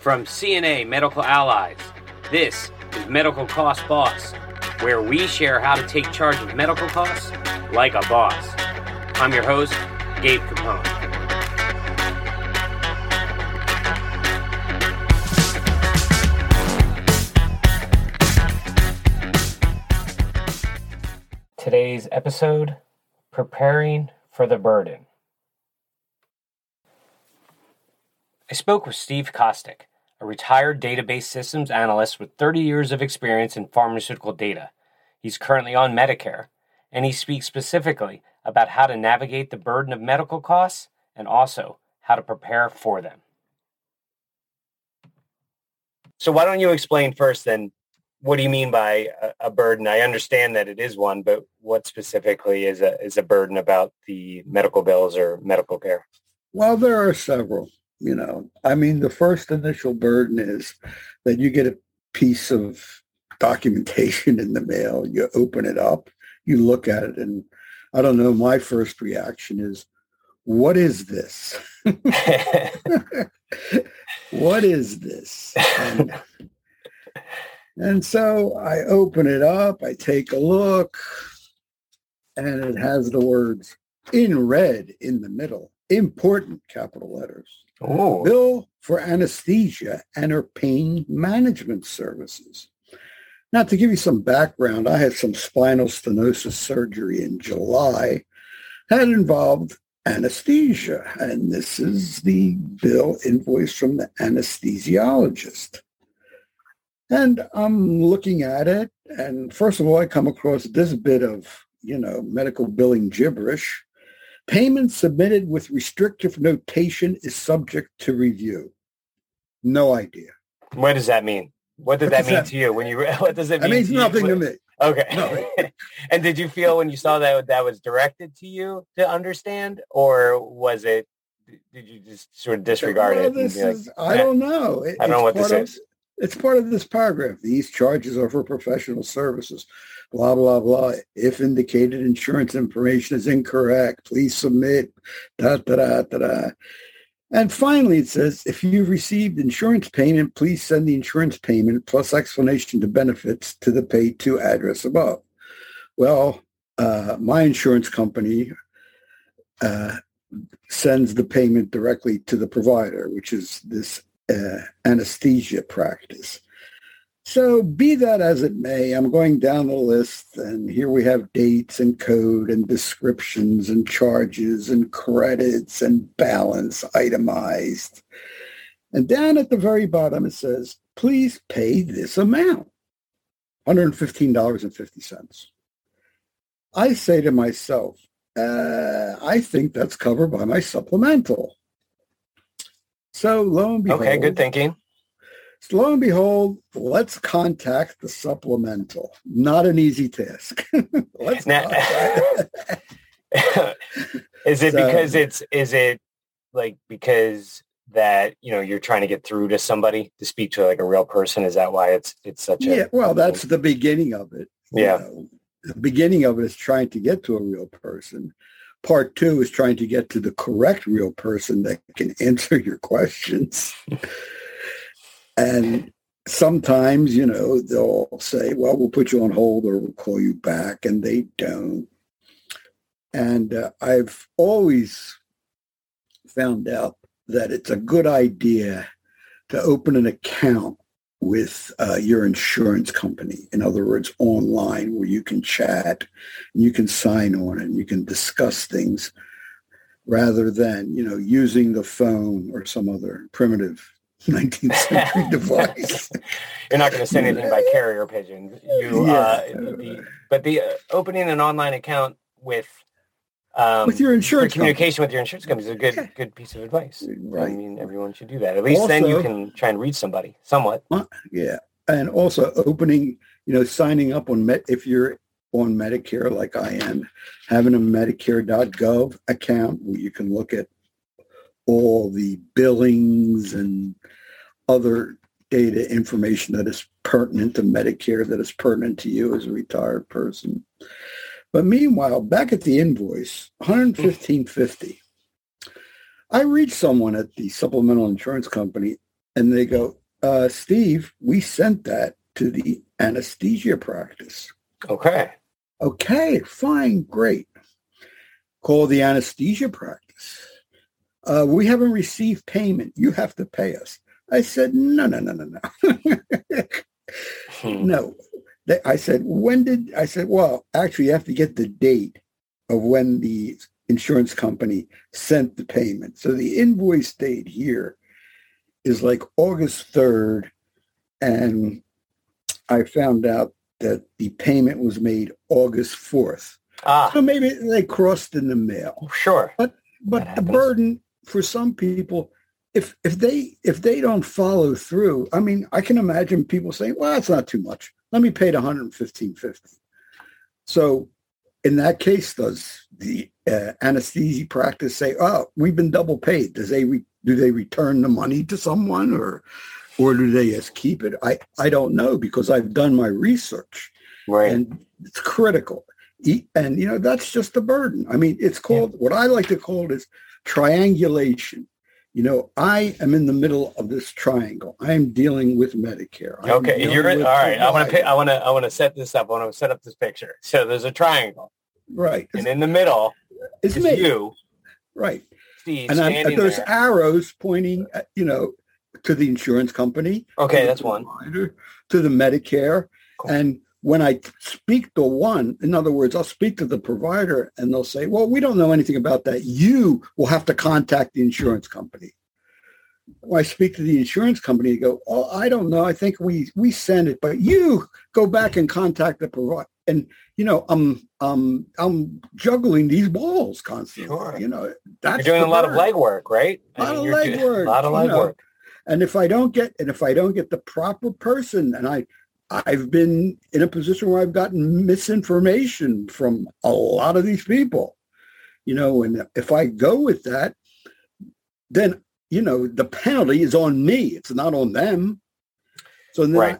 From CNA Medical Allies, this is Medical Cost Boss, where we share how to take charge of medical costs like a boss. I'm your host, Gabe Capone. Today's episode Preparing for the Burden. I spoke with Steve Kostyk, a retired database systems analyst with 30 years of experience in pharmaceutical data. He's currently on Medicare, and he speaks specifically about how to navigate the burden of medical costs and also how to prepare for them. So, why don't you explain first then what do you mean by a, burden? I understand that it is one, but what specifically is a is a burden about the medical bills or medical care? Well, there are several. You know, I mean, the first initial burden is that you get a piece of documentation in the mail. You open it up, you look at it, and I don't know. My first reaction is, "What is this? what is this?" And, and so I open it up, I take a look, and it has the words in red in the middle, important capital letters. Oh. Bill for anesthesia and her pain management services. Now, to give you some background, I had some spinal stenosis surgery in July that involved anesthesia, and this is the bill invoice from the anesthesiologist. And I'm looking at it, and first of all, I come across this bit of, you know, medical billing gibberish. Payment submitted with restrictive notation is subject to review. No idea. What does that mean? What did what that mean that, to you when you? What does it mean? It means nothing you? to me. Okay. and did you feel when you saw that that was directed to you to understand, or was it? Did you just sort of disregard well, it? This is, I eh, don't know. It, I don't know what this is. It's part of this paragraph. These charges are for professional services. Blah, blah, blah. If indicated insurance information is incorrect, please submit. Da, da, da, da. And finally, it says, if you've received insurance payment, please send the insurance payment plus explanation to benefits to the pay to address above. Well, uh, my insurance company uh, sends the payment directly to the provider, which is this uh, anesthesia practice. So be that as it may, I'm going down the list and here we have dates and code and descriptions and charges and credits and balance itemized. And down at the very bottom it says, please pay this amount, $115.50. I say to myself, uh, I think that's covered by my supplemental. So lo and behold. Okay, good thinking. So lo and behold, let's contact the supplemental. Not an easy task. let's now, is it so, because it's is it like because that you know you're trying to get through to somebody to speak to like a real person? Is that why it's it's such a yeah? Well, that's the beginning of it. Yeah, know, the beginning of it is trying to get to a real person. Part two is trying to get to the correct real person that can answer your questions. and sometimes, you know, they'll say, well, we'll put you on hold or we'll call you back, and they don't. And uh, I've always found out that it's a good idea to open an account with uh, your insurance company. In other words, online where you can chat and you can sign on and you can discuss things rather than, you know, using the phone or some other primitive 19th century device. You're not going to send anything by carrier pigeon. You, yeah. uh, the, but the uh, opening an online account with um, with your insurance communication company. with your insurance company is a good okay. good piece of advice. Right. I mean, everyone should do that. At least also, then you can try and reach somebody somewhat. Uh, yeah, and also opening, you know, signing up on Met if you're on Medicare like I am, having a Medicare.gov account where you can look at all the billings and other data information that is pertinent to Medicare, that is pertinent to you as a retired person. But meanwhile, back at the invoice, 115.50. I reach someone at the supplemental insurance company And they go, uh, Steve, we sent that to the anesthesia practice. Okay. Okay, fine, great. Call the anesthesia practice. Uh, we haven't received payment. You have to pay us. I said, no, no, no, no, no. Hmm. no. They- I said, when did, I said, well, actually you have to get the date of when the insurance company sent the payment. So the invoice date here is like August 3rd. And I found out that the payment was made August 4th. Ah, So maybe they crossed in the mail. sure. But That the happens. burden for some people, if if they if they don't follow through, I mean, I can imagine people saying, "Well, that's not too much. Let me pay the 115.50." So, in that case, does the uh, anesthesia practice say, "Oh, we've been double paid"? Does they re- do they return the money to someone, or or do they just keep it? I I don't know because I've done my research Right. and it's critical. And you know that's just a burden. I mean, it's called what I like to call it is triangulation. You know, I am in the middle of this triangle. I am dealing with Medicare. I'm okay. You're all with right. I want to. I want to. I want to set this up. I want to set up this picture. So there's a triangle, right. and in the middle it's is me. you, Right. Steve, And I'm, there's there. arrows pointing, at, you know, to the insurance company. Okay, that's one. To the Medicare. Cool. And when I speak to one, in other words, I'll speak to the provider and they'll say, well, we don't know anything about that. You will have to contact the insurance company. When I speak to the insurance company, they go, oh, I don't know. I think we, we send it, but you go back and contact the provider. And, you know, I'm, um, I'm juggling these balls constantly. Sure. You know, that's You're doing a lot of legwork, right? I Lot of you're doing- legwork, A lot of you know. legwork. And if I don't get and if I don't get the proper person, and I I've been in a position where I've gotten misinformation from a lot of these people, you know, and if I go with that, then you know the penalty is on me. It's not on them. So then, Right. I,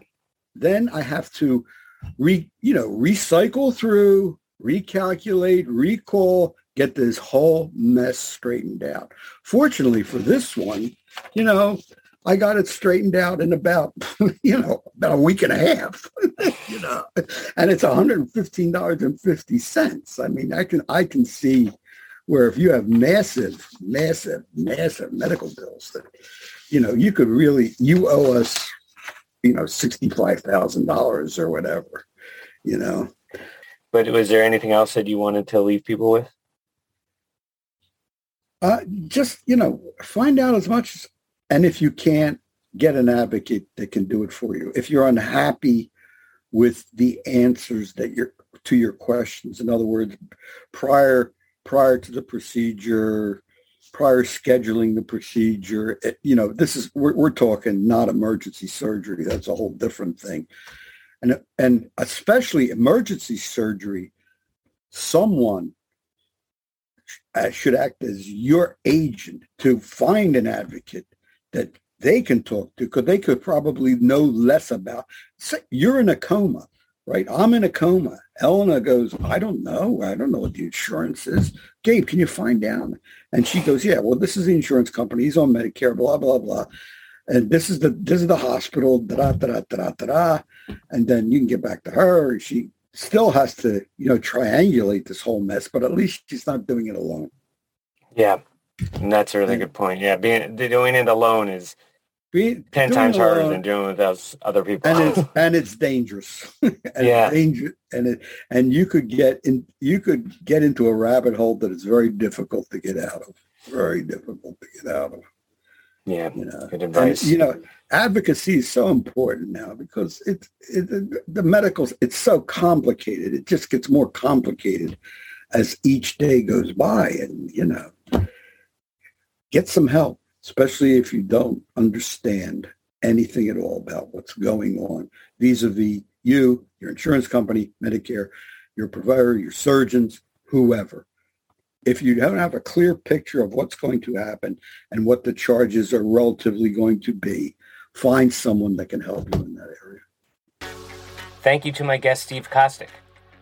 then I have to re you know recycle through, recalculate, recall, get this whole mess straightened out. Fortunately for this one, you know, I got it straightened out in about, you know, about a week and a half, you know, and it's $115.50. I mean, I can, I can see where if you have massive, massive, massive medical bills that, you know, you could really, you owe us, you know, $65,000 or whatever, you know. But was there anything else that you wanted to leave people with? Uh, just, you know, find out as much as, and if you can't, get an advocate that can do it for you. If you're unhappy with the answers that you're to your questions, in other words, prior prior to the procedure, prior scheduling the procedure, it- you know, this is we're, we're talking not emergency surgery. That's a whole different thing, and and especially emergency surgery, someone uh, should act as your agent to find an advocate that they can talk to because they could probably know less about. Say you're in a coma, right? I'm in a coma. Elena goes, I don't know. I don't know what the insurance is. Gabe, can you find out? And she goes, Yeah, well, this is the insurance company. He's on Medicare, blah, blah, blah. And this is the this is the hospital, da da da da da da. And then you can get back to her. She still has to, you know, triangulate this whole mess, but at least she's not doing it alone. Yeah, and that's a really good point. Yeah, being doing it alone is Be, ten times harder alone- than doing it with us other people. and it's and it's dangerous and Yeah. it's dangerous and it and you could get in you could get into a rabbit hole that is very difficult to get out of very difficult to get out of yeah, you know good and, advice. you know advocacy is so important now because it's it, the medical it's so complicated it just gets more complicated as each day goes by and you know get some help especially if you don't understand anything at all about what's going on vis-a-vis you your insurance company medicare your provider your surgeons whoever if you don't have a clear picture of what's going to happen and what the charges are relatively going to be find someone that can help you in that area Thank you to my guest, Steve Kostyk.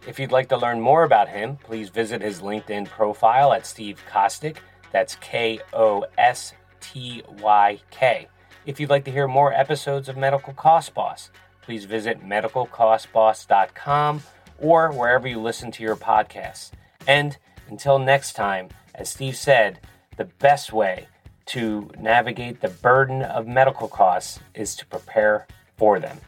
If you'd like to learn more about him, please visit his LinkedIn profile at Steve Kostyk. That's K O S T Y K. If you'd like to hear more episodes of Medical Cost Boss, please visit medicalcostboss.com or wherever you listen to your podcasts. And until next time, as Steve said, the best way to navigate the burden of medical costs is to prepare for them.